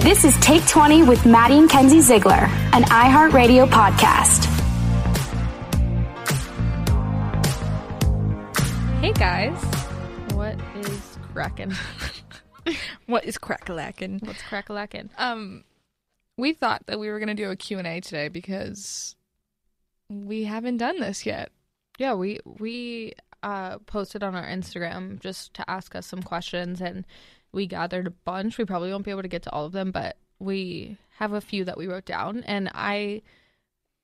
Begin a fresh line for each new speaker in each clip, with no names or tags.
This is Take 20 with Maddie and Kenzie Ziegler, an iHeartRadio podcast.
Hey guys, what is cracking?
what is crackalackin'?
What's crackalackin'? Um, we thought that we were gonna do a Q and A today because we haven't done this yet.
Yeah, we we uh, posted on our Instagram just to ask us some questions, and we gathered a bunch. We probably won't be able to get to all of them, but we have a few that we wrote down. And I,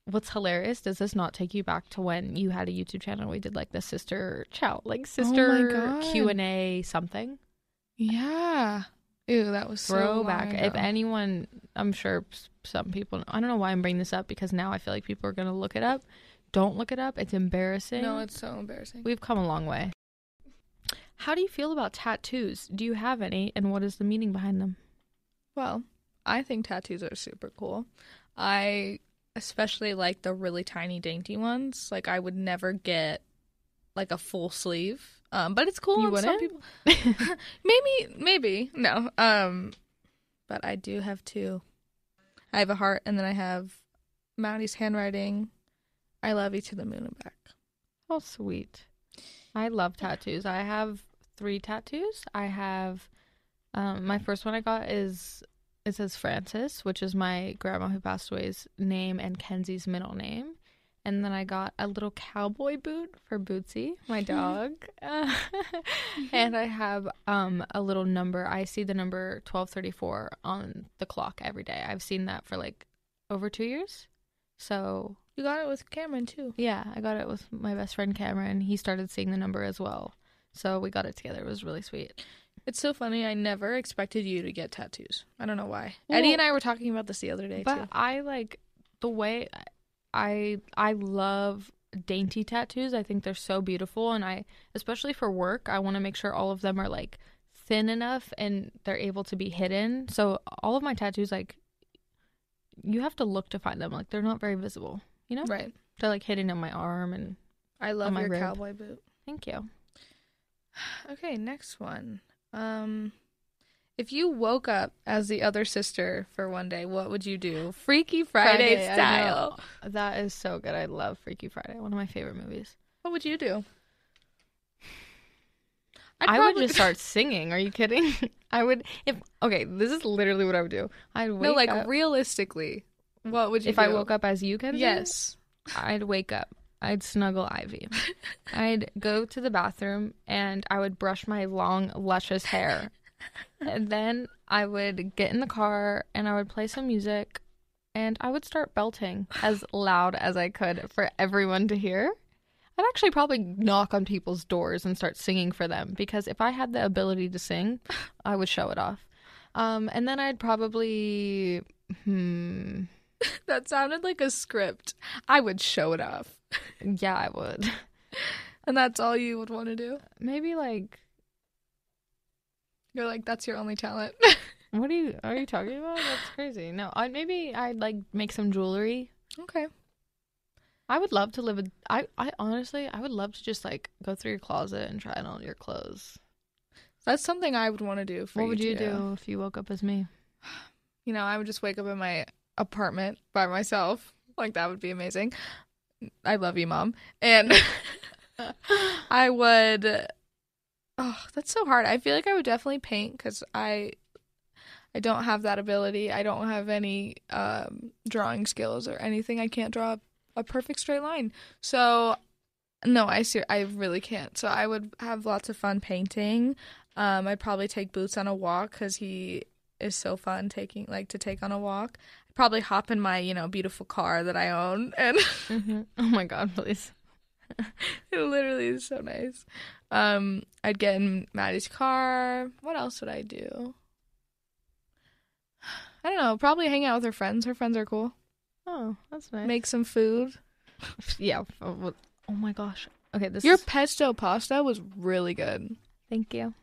what's hilarious, does this not take you back to when you had a YouTube channel? We did like the sister chow, like oh sister
God.
Q and A something.
Yeah. Ew, that was so
Throwback.
long
If anyone, I'm sure some people. I don't know why I'm bringing this up because now I feel like people are gonna look it up. Don't look it up. It's embarrassing.
No, it's so embarrassing.
We've come a long way. How do you feel about tattoos? Do you have any, and what is the meaning behind them?
Well, I think tattoos are super cool. I especially like the really tiny dainty ones. Like I would never get like a full sleeve. Um, but it's cool
You
on some
wouldn't?
people. maybe, maybe no. Um, but I do have two. I have a heart, and then I have Maddie's handwriting. I love you to the moon and back.
Oh, sweet. I love tattoos. I have three tattoos. I have um, my first one I got is it says Frances, which is my grandma who passed away's name and Kenzie's middle name. And then I got a little cowboy boot for Bootsy, my dog. and I have um, a little number. I see the number 1234 on the clock every day. I've seen that for like over two years. So
You got it with Cameron too.
yeah, I got it with my best friend Cameron. He started seeing the number as well. So we got it together. It was really sweet.
It's so funny. I never expected you to get tattoos. I don't know why.
Well,
Eddie and I were talking about this the other day
But
too.
I like the way I I love dainty tattoos. I think they're so beautiful and I especially for work, I want to make sure all of them are like thin enough and they're able to be hidden. So all of my tattoos like you have to look to find them. Like they're not very visible, you know?
Right.
They're like hidden on my arm and
I love
my
your
rib.
cowboy boot.
Thank you.
Okay, next one. Um, if you woke up as the other sister for one day, what would you do? Freaky Friday,
I
style.
That is so good. I love Freaky Friday. One of my favorite movies.
What would you do?
I'd I would just start singing. Are you kidding? I would if okay. This is literally what I would do. I'd wake
no, like
up,
realistically, what would you?
if
do?
I woke up as you, Kenzie.
Yes.
I'd wake up. I'd snuggle Ivy. I'd go to the bathroom and I would brush my long, luscious hair. and then I would get in the car and I would play some music and I would start belting as loud as I could for everyone to hear. I'd actually probably knock on people's doors and start singing for them because if I had the ability to sing, I would show it off. Um, and then I'd probably, hmm,
that sounded like a script. I would show it off.
Yeah, I would.
And that's all you would want to do?
Maybe like
You're like, that's your only talent.
What are you are you talking about? That's crazy. No, I maybe I'd like make some jewelry.
okay.
I would love to live a I I honestly I would love to just like go through your closet and try on all your clothes.
That's something I would want to do for
what would you
too.
do if you woke up as me?
You know, I would just wake up in my apartment by myself. Like that would be amazing. I love you, mom. And I would Oh, that's so hard. I feel like I would definitely paint cuz I I don't have that ability. I don't have any um drawing skills or anything. I can't draw a perfect straight line. So no, I ser- I really can't. So I would have lots of fun painting. Um, I'd probably take Boots on a walk because he is so fun taking like to take on a walk. Probably hop in my you know beautiful car that I own, and
Mm-hmm. Oh my god, please.
it literally is so nice. Um, I'd get in Maddie's car. What else would I do? I don't know. Probably hang out with her friends. Her friends are cool.
Oh, that's nice.
Make some food.
yeah. Oh, oh my gosh. Okay, this
Your
is
pesto pasta was really good.
Thank you.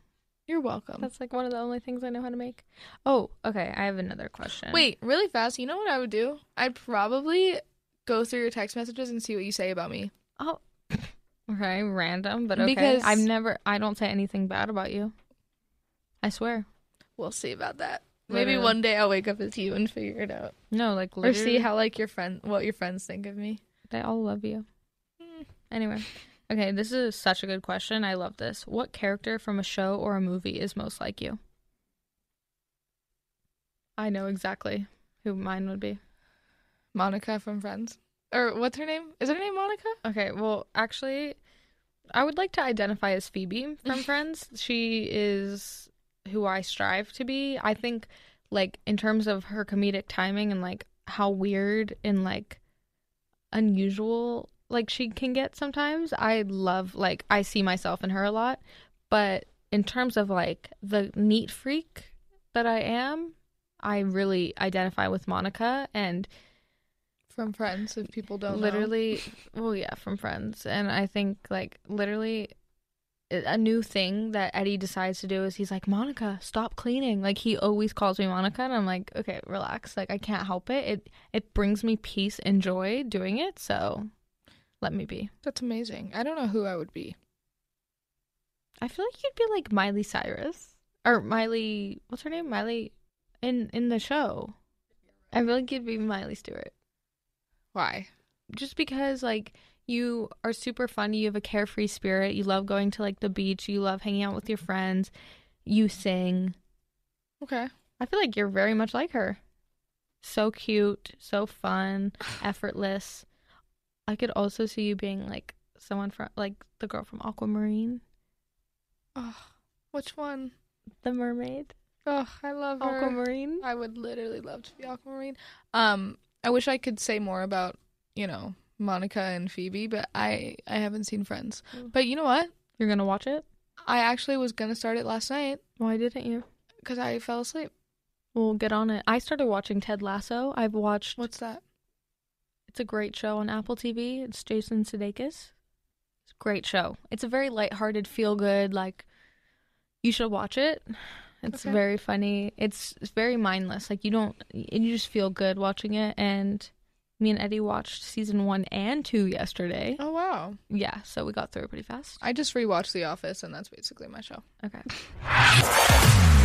You're welcome.
That's like one of the only things I know how to make. Oh, okay. I have another question.
Wait, really fast. You know what I would do? I'd probably go through your text messages and see what you say about me.
Oh. Okay, random, but okay.
Because-
I've never I don't say anything bad about you. I swear.
We'll see about that. Maybe one day I'll wake up as you and figure it out,
No, like
or see how like your friend, what your friends think of me.
They all love you. Hmm. Anyway, okay, this is such a good question. I love this. What character from a show or a movie is most like you? I know exactly who mine would be.
Monica from Friends, or what's her name? Is her name Monica?
Okay, well, actually, I would like to identify as Phoebe from Friends. She is who I strive to be. I think, like, in terms of her comedic timing and, like, how weird and, like, unusual, like, she can get sometimes, I love, like, I see myself in her a lot. But in terms of, like, the neat freak that I am, I really identify with Monica and
From Friends, if people don't know.
literally well yeah from friends. And i think like literally a new thing that eddie decides to do is he's like monica stop cleaning. Like he always calls me monica and i'm like okay relax. Like i can't help it. It it brings me peace and joy doing it so let me be
That's amazing. I don't know who I would be.
i feel like you'd be like miley cyrus or miley what's her name miley in in the show i feel like you'd be miley stewart
Why?
just because like you are super funny, you have a carefree spirit, you love going to like the beach, you love hanging out with your friends, you sing.
Okay.
I feel like you're very much like her. So cute, so fun, effortless. I could also see you being like someone from like the girl from Aquamarine,
Oh, which one?
the mermaid.
Oh, I love her.
Aquamarine.
I would literally love to be Aquamarine. Um, I wish I could say more about you know Monica and Phoebe, but I I haven't seen Friends. But you know what?
You're gonna watch it?
I actually was gonna start it last night
Why didn't you?
because I fell asleep.
We'll get on it. I started watching Ted Lasso. I've watched.
What's that?
It's a great show on Apple TV. It's Jason Sudeikis. It's a great show. It's a very lighthearted, feel good. Like you should watch it. It's
Okay.
very funny. It's, it's very mindless. Like you don't, And you just feel good watching it, and Me and Eddie watched season one and two yesterday.
Oh wow.
Yeah, so we got through it pretty fast.
I just rewatched The Office, and that's basically my show.
Okay.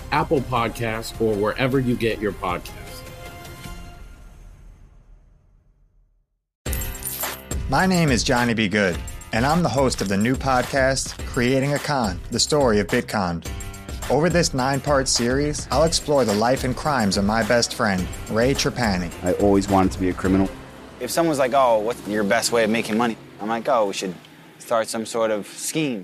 Apple Podcasts, or wherever you get your podcasts.
My name is Johnny B. Good, and I'm the host of the new podcast, Creating a Con, the story of Bitcon. Over this nine part series, I'll explore the life and crimes of my best friend, Ray Trapani.
I always wanted to be a criminal. If someone's like, oh, what's your best way of making money? I'm like, oh, we should start some sort of scheme.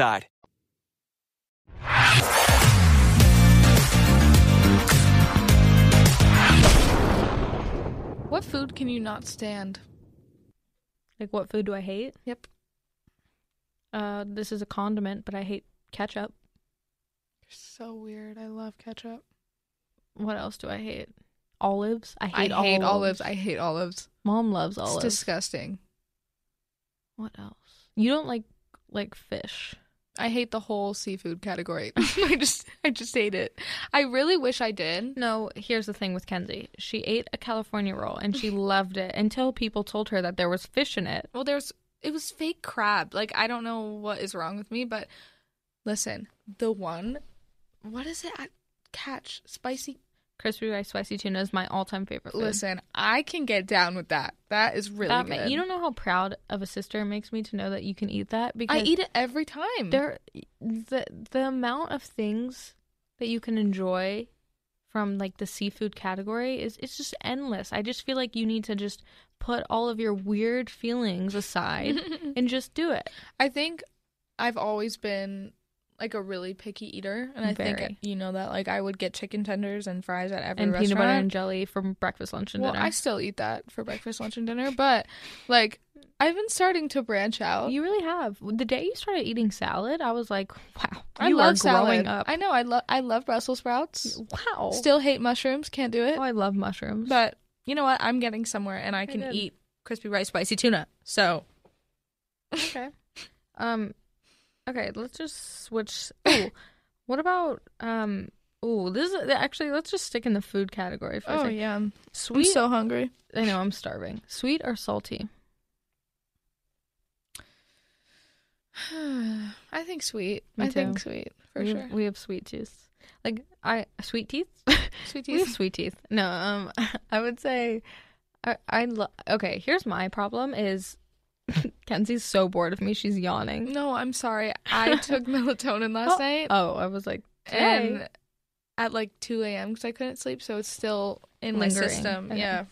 What food can you not stand?
Like, what food do I hate?
Yep.
Uh, this is a condiment, but I hate ketchup.
You're So weird. I love ketchup.
What else do I hate? Olives. I hate,
I hate
olives.
olives. I hate olives.
Mom loves
It's
olives.
disgusting.
What else? You don't like like fish.
I hate the whole seafood category. I just I just hate it. I really wish I did.
No, here's the thing with Kenzie. She ate a California roll and she loved it until people told her that there was fish in it.
Well, there's it was fake crab. Like I don't know what is wrong with me, but listen, the one what is it? I catch spicy
Crispy rice spicy tuna is my all-time favorite food.
Listen, I can get down with that. That is really
That
good.
ma- you don't know how proud of a sister it makes me to know that you can eat that because
I eat it every time.
there the the amount of things that you can enjoy from like the seafood category is it's just endless. I just feel like you need to just put all of your weird feelings aside and just do it.
I think I've always been like a really picky eater, and I
Very.
think you know that. Like I would get chicken tenders and fries at every
and
restaurant.
peanut butter and jelly from breakfast, lunch, and
well,
dinner.
I still eat that for breakfast, lunch, and dinner, but like I've been starting to branch out.
You really have. The day you started eating salad, I was like, wow,
I love salad.
growing up.
I know. I love. I love Brussels sprouts.
Wow.
Still hate mushrooms. Can't do it.
Oh, I love mushrooms.
But you know what? I'm getting somewhere, and I can
did.
eat crispy rice, spicy tuna. So
okay. Um okay, let's just switch Oh, what about um Oh, this is actually let's just stick in the food category for a
Oh,
second.
yeah. I'm- I'm so hungry.
I know, I'm starving. Sweet or salty?
I think sweet.
Me
I think sweet for
we
sure.
Have, we have sweet teeth. Like I sweet teeth?
Sweet teeth.
We have sweet teeth. No, um I would say I I lo- okay, here's my problem is Kenzie's so bored of me, she's yawning.
No, I'm sorry. I took melatonin last
Oh,
night.
Oh, I was like,
and at like 2 a.m. because I couldn't sleep, so it's still in my
Lingering.
system.
Okay.
Yeah.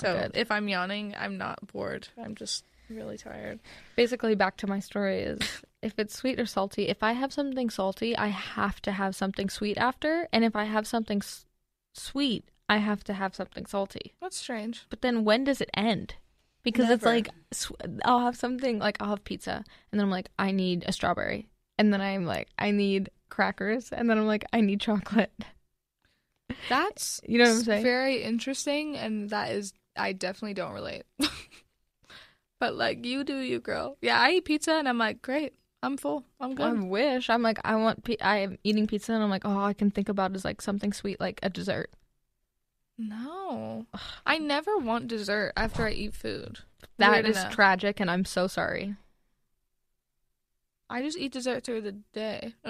So
good.
if I'm yawning, I'm not bored. I'm just really tired.
basically back to my story is if it's sweet or salty if i have something salty i have to have something sweet after and if i have something s- sweet i have to have something salty
That's strange.
but then when does it end because it's like i'll have something like i'll have pizza and then i'm like i need a strawberry and then i'm like i need crackers and then i'm like i need chocolate
That's
You know what I'm saying?
Very interesting, and that is I definitely don't relate. but like you do, you girl. Yeah, I eat pizza, and I'm like, great, I'm full, I'm good.
i wish i'm like i want pi- i'm eating pizza and i'm like oh i can think about is like something sweet like a dessert
no, I never want dessert after I eat food.
That
Weird
is
enough.
tragic, and I'm so sorry.
I just eat dessert through the day.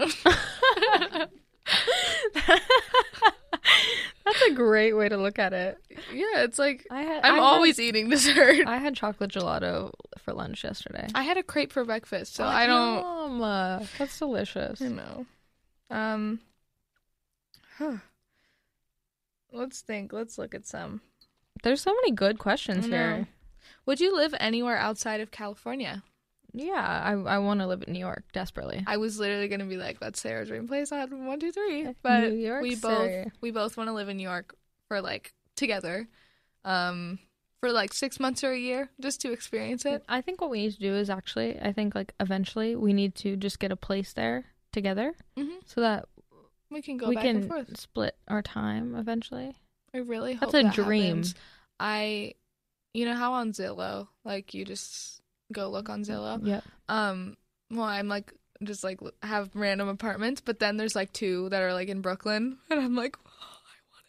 That's a great way to look at it.
yeah, it's like
I had,
I'm
I had-
always eating dessert.
I had chocolate gelato for lunch yesterday.
I had a crepe for breakfast, so
Oh,
I don't.
yum. That's delicious.
I know. Um. Let's think. Let's look at some.
There's so many good questions here.
Would you live anywhere outside of California?
Yeah, I I want to live in New York desperately.
I was literally gonna be like, "That's Sarah's dream place on one, two, three. But
New York,
we both
Sarah.
we both want to live in New York for like together, um, for like six months or a year just to experience it.
I think what we need to do is actually, I think like eventually we need to just get a place there together,
Mhm.
so that
We can go
we
back
can
and forth.
split our time eventually.
I really hope
That's a
that
dream.
happens. I, you know how on Zillow, like you just go look on Zillow.
Yeah.
Um. Well, I'm like just like have random apartments, but then there's like two that are like in Brooklyn, and I'm like,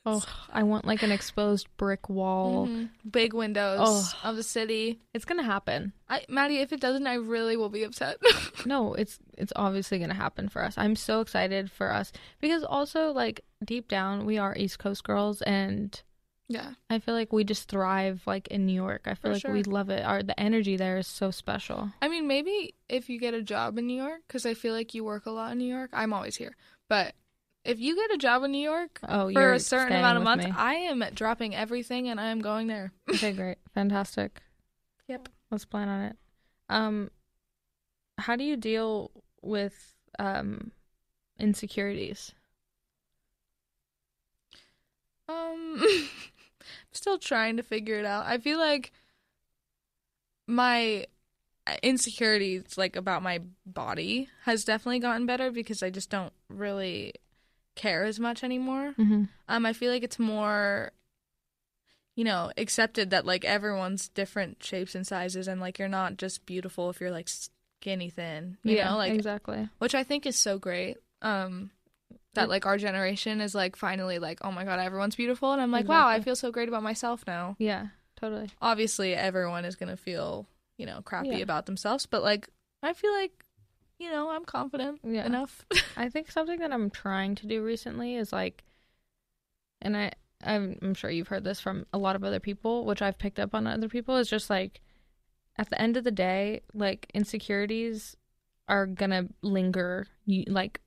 Oh, I want like an exposed brick wall.
mhm. big windows
Oh.
of the city.
It's gonna happen.
I, Maddie, if it doesn't, I really will be upset.
no, it's it's obviously gonna happen for us. I'm so excited for us because also like deep down we are East Coast girls and
yeah.
I feel like we just thrive like in New York. I feel
For
like
sure.
we love it. Our the energy there is so special.
I mean, maybe if you get a job in New York, because I feel like you work a lot in New York. I'm always here, but if you get a job in New York
Oh,
for a certain amount of months,
me.
I am dropping everything and I am going there.
Okay, great. Fantastic.
Yep.
Let's plan on it. Um how do you deal with um insecurities?
Um, I'm still trying to figure it out. I feel like my insecurities, like about my body, has definitely gotten better because I just don't really care as much anymore.
Mhm.
Um, I feel like it's more, you know, accepted that like everyone's different shapes and sizes, and like you're not just beautiful if you're like skinny thin. You
Yeah,
know, like
exactly.
which I think is so great. Um, that like our generation is like finally like, oh my god, everyone's beautiful, and I'm like, wow, I feel so great about myself now.
Yeah, totally.
Obviously, everyone is gonna feel you know crappy
Yeah.
about themselves, but like I feel like you know I'm confident
Yeah.
enough.
I think something that I'm trying to do recently is like and I I'm, I'm sure you've heard this from a lot of other people, which I've picked up on other people. Is just like at the end of the day, like insecurities are gonna linger, like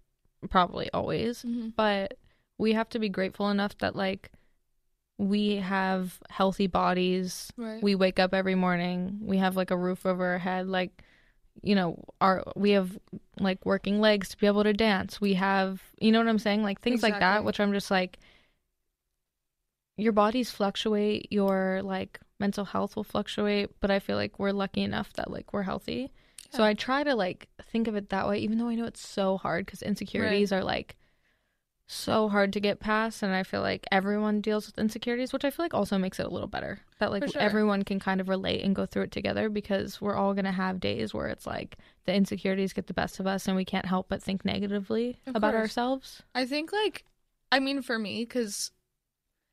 probably always,
Mhm.
but we have to be grateful enough that like we have healthy bodies.
Right.
We wake up every morning. We have like a roof over our head. Like, you know, our we have like working legs to be able to dance. We have, you know what I'm saying? Like things like that, which I'm just like, your bodies fluctuate. Your like mental health will fluctuate. But I feel like we're lucky enough that like we're healthy. So I try to like think of it that way, even though I know it's so hard because insecurities are like so hard to get past and i feel like everyone deals with insecurities which i feel like also makes it a little better that like
sure.
everyone can kind of relate and go through it together because we're all going to have days where it's like the insecurities get the best of us and we can't help but think negatively
Of
about
course.
ourselves
I think like I mean for me cuz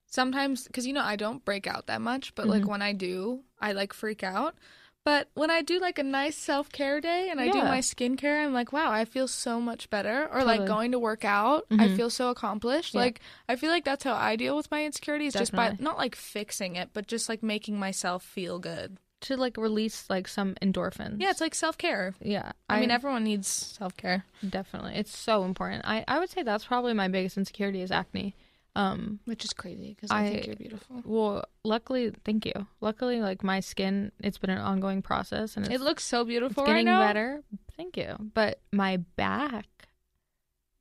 sometimes cuz you know I don't break out that much, but like
Mhm.
when I do, I like freak out. But when I do like a nice self-care day and I do my skincare, I'm like, wow, I feel so much better. Or like going to work out, I
Mhm.
feel so accomplished.
Yeah.
Like I feel like that's how I deal with my insecurities just by not like fixing it, but just like making myself feel good.
to like release like some endorphins
Yeah, it's like self-care.
yeah
I, mean, everyone needs self-care.
definitely it's so important i i would say that's probably my biggest insecurity is acne um
Which is crazy because I, think you're beautiful.
well luckily thank you. Luckily like my skin it's been an ongoing process and it's,
It looks so beautiful right
getting
now.
better. Thank you. But my back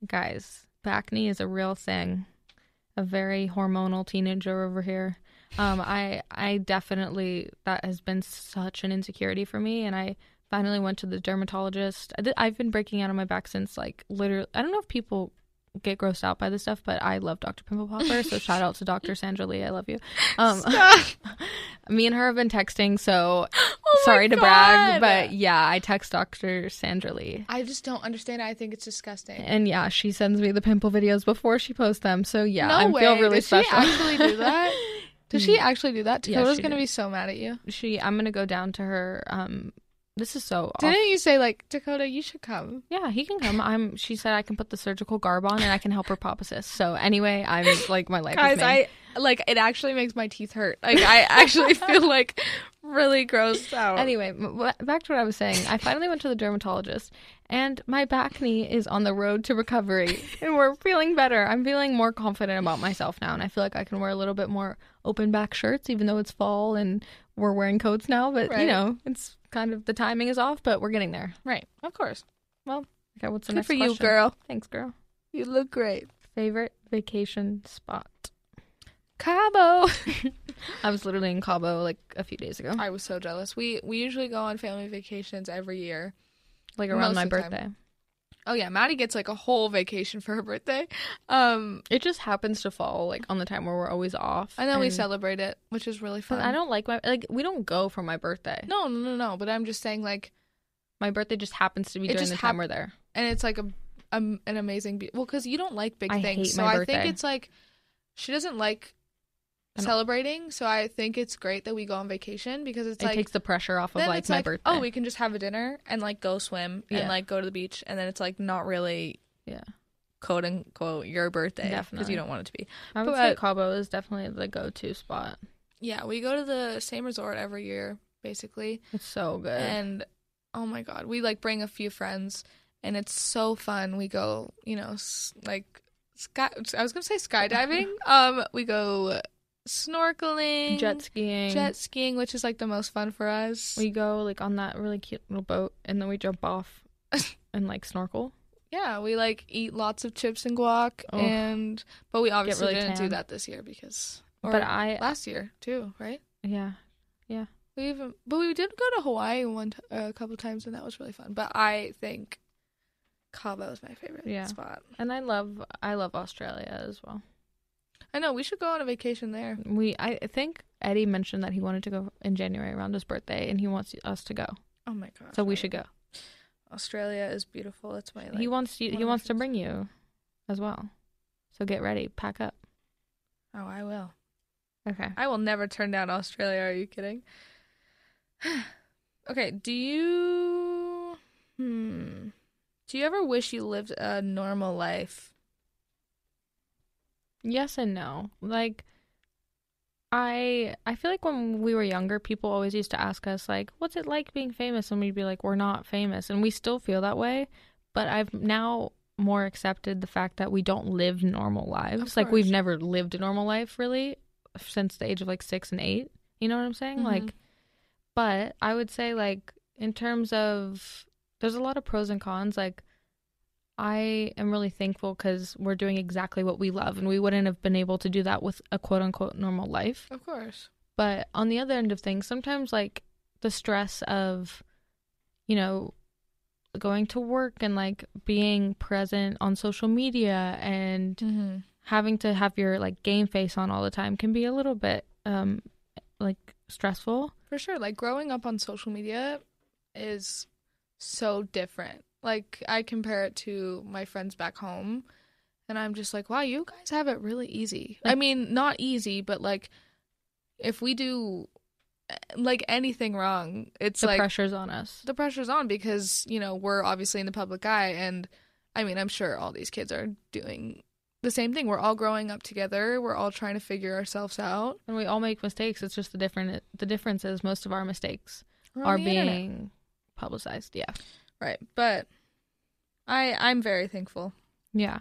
guys bacne is a real thing. A very hormonal teenager over here. Um i i definitely that has been such an insecurity for me and i finally went to the dermatologist. I've been breaking out on my back since like literally i don't know if people get grossed out by this stuff but i love dr pimple popper so shout out to dr sandra lee i love you um me and her have been texting so sorry to brag but yeah i text dr sandra lee
I just don't understand. it. I think it's disgusting.
and yeah, she sends me the pimple videos before she posts them. So yeah,
no
I
way.
feel really
Does
special.
she actually do that? Does she actually do that?
Yeah,
Dakota's
she
gonna
did.
be so mad at you.
she, I'm gonna go down to her. Um, this is so.
Didn't you say like Dakota? You should come.
Yeah, he can come. I'm. She said I can put the surgical garb on and I can help her pop a cyst. So anyway, I'm like my life
Guys. I like it. Actually makes my teeth hurt. Like I actually feel like really grossed out.
Anyway, back to what I was saying. I finally went to the dermatologist, and my bacne is on the road to recovery, and we're feeling better. I'm feeling more confident about myself now, and I feel like I can wear a little bit more open back shirts, even though it's fall and we're wearing coats now. But you know, it's kind of the timing is off, but we're getting there.
right, of course.
Well, okay, what's the
Good
next
for you, girl.
Thanks, girl.
You look great.
Favorite vacation spot?
Cabo.
I was literally in Cabo like a few days ago,
I was so jealous. We we usually go on family vacations every year.
like around
Most
my
birthday. time. Oh yeah, Maddie gets like a whole vacation for her birthday. Um,
It just happens to fall like on the time where we're always off.
and then we celebrate it, which is really fun.
I don't like my like we don't go for my birthday.
No, no, no, no. But I'm just saying, like,
My birthday just happens to be during the time
hap-
we're there.
and it's like a, um an amazing. Be- well, because you don't like big
I
things, so I think it's like she doesn't like celebrating. So I think it's great that we go on vacation because it's
it
like
takes the pressure off of like my
like
birthday.
oh we can just have a dinner and like go swim
Yeah.
and like go to the beach and then it's like not really
yeah,
quote unquote your birthday because you don't want it to be.
I would
but-
say Cabo is definitely the go-to spot.
Yeah, we go to the same resort every year basically.
It's so good.
and oh my god we like bring a few friends and it's so fun we go you know s- like sky i was gonna say skydiving um we go snorkeling
jet skiing.
jet skiing which is like the most fun for us
We go like on that really cute little boat, and then we jump off and like snorkel.
yeah we like eat lots of chips and guac
Oh.
and but we obviously
really
didn't do that this year because or
But I-
last year too right
Yeah, yeah.
we even but we did go to hawaii one t- a couple times and that was really fun but i think cabo is my favorite
Yeah.
spot
And I love I love Australia as well.
I know we should go on a vacation there.
We I think Eddie mentioned that he wanted to go in January around his birthday, and he wants us to go.
Oh my god!
So we should go.
Australia is beautiful. It's my like,
he wants you. He wants to bring you as well. So get ready, pack up.
Oh, I will.
Okay.
I will never turn down Australia. Are you kidding? okay. Do you? Hmm. Do you ever wish you lived a normal life?
Yes and no. Like I I feel like when we were younger, people always used to ask us like, "What's it like being famous?" and we'd be like, "We're not famous." And we still feel that way, but I've now more accepted the fact that we don't live normal lives. Like we've never lived a normal life really since the age of like 6 and 8. You know what I'm saying?
Mhm.
Like but I would say like in terms of there's a lot of pros and cons like I am really thankful because we're doing exactly what we love, and we wouldn't have been able to do that with a quote unquote normal life.
Of course.
But on the other end of things, sometimes like the stress of, you know, going to work and like being present on social media and
Mm-hmm.
having to have your like game face on all the time can be a little bit um like stressful.
For sure. Like growing up on social media is so different. Like I compare it to my friends back home and I'm just like, wow, you guys have it really easy. I mean, not easy, but like if we do eh, like anything wrong, it's
The
like
pressure's on us.
The pressure's on because, you know, we're obviously in the public eye and I mean, I'm sure all these kids are doing the same thing. We're all growing up together. We're all trying to figure ourselves out.
And we all make mistakes. It's just the different the difference is most of our mistakes
Are the internet.
being publicized. Yeah.
Right. But I I'm very thankful.
Yeah.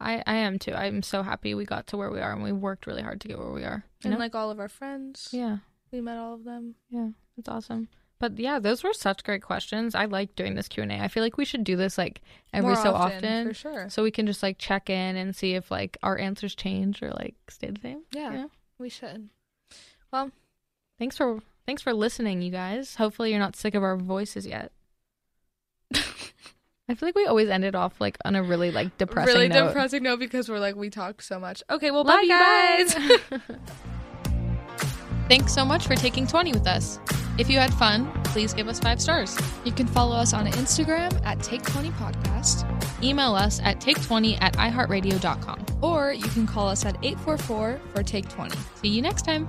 I I am too. I'm so happy we got to where we are and we worked really hard to get where we are.
And
know?
like all of our friends.
Yeah.
We met all of them.
Yeah, it's awesome. But yeah, those were such great questions. I like doing this Q and A. I feel like we should do this like every
More
so
often,
often,
for sure.
so we can just like check in and see if like our answers change or like stay the same.
Yeah.
know?
We should. Well,
thanks for thanks for listening, you guys. Hopefully, you're not sick of our voices yet. I feel like we always ended off like on a really like depressing
really
note.
depressing note because we're like we talked so much. Okay, well
Love
bye
you
guys.
Thanks so much for taking 20 with us. If you had fun, please give us five stars.
You can follow us on Instagram at Take20 Podcast.
Email us at take20 at iheartradio.com.
Or you can call us at 844 for Take 20.
See you next time.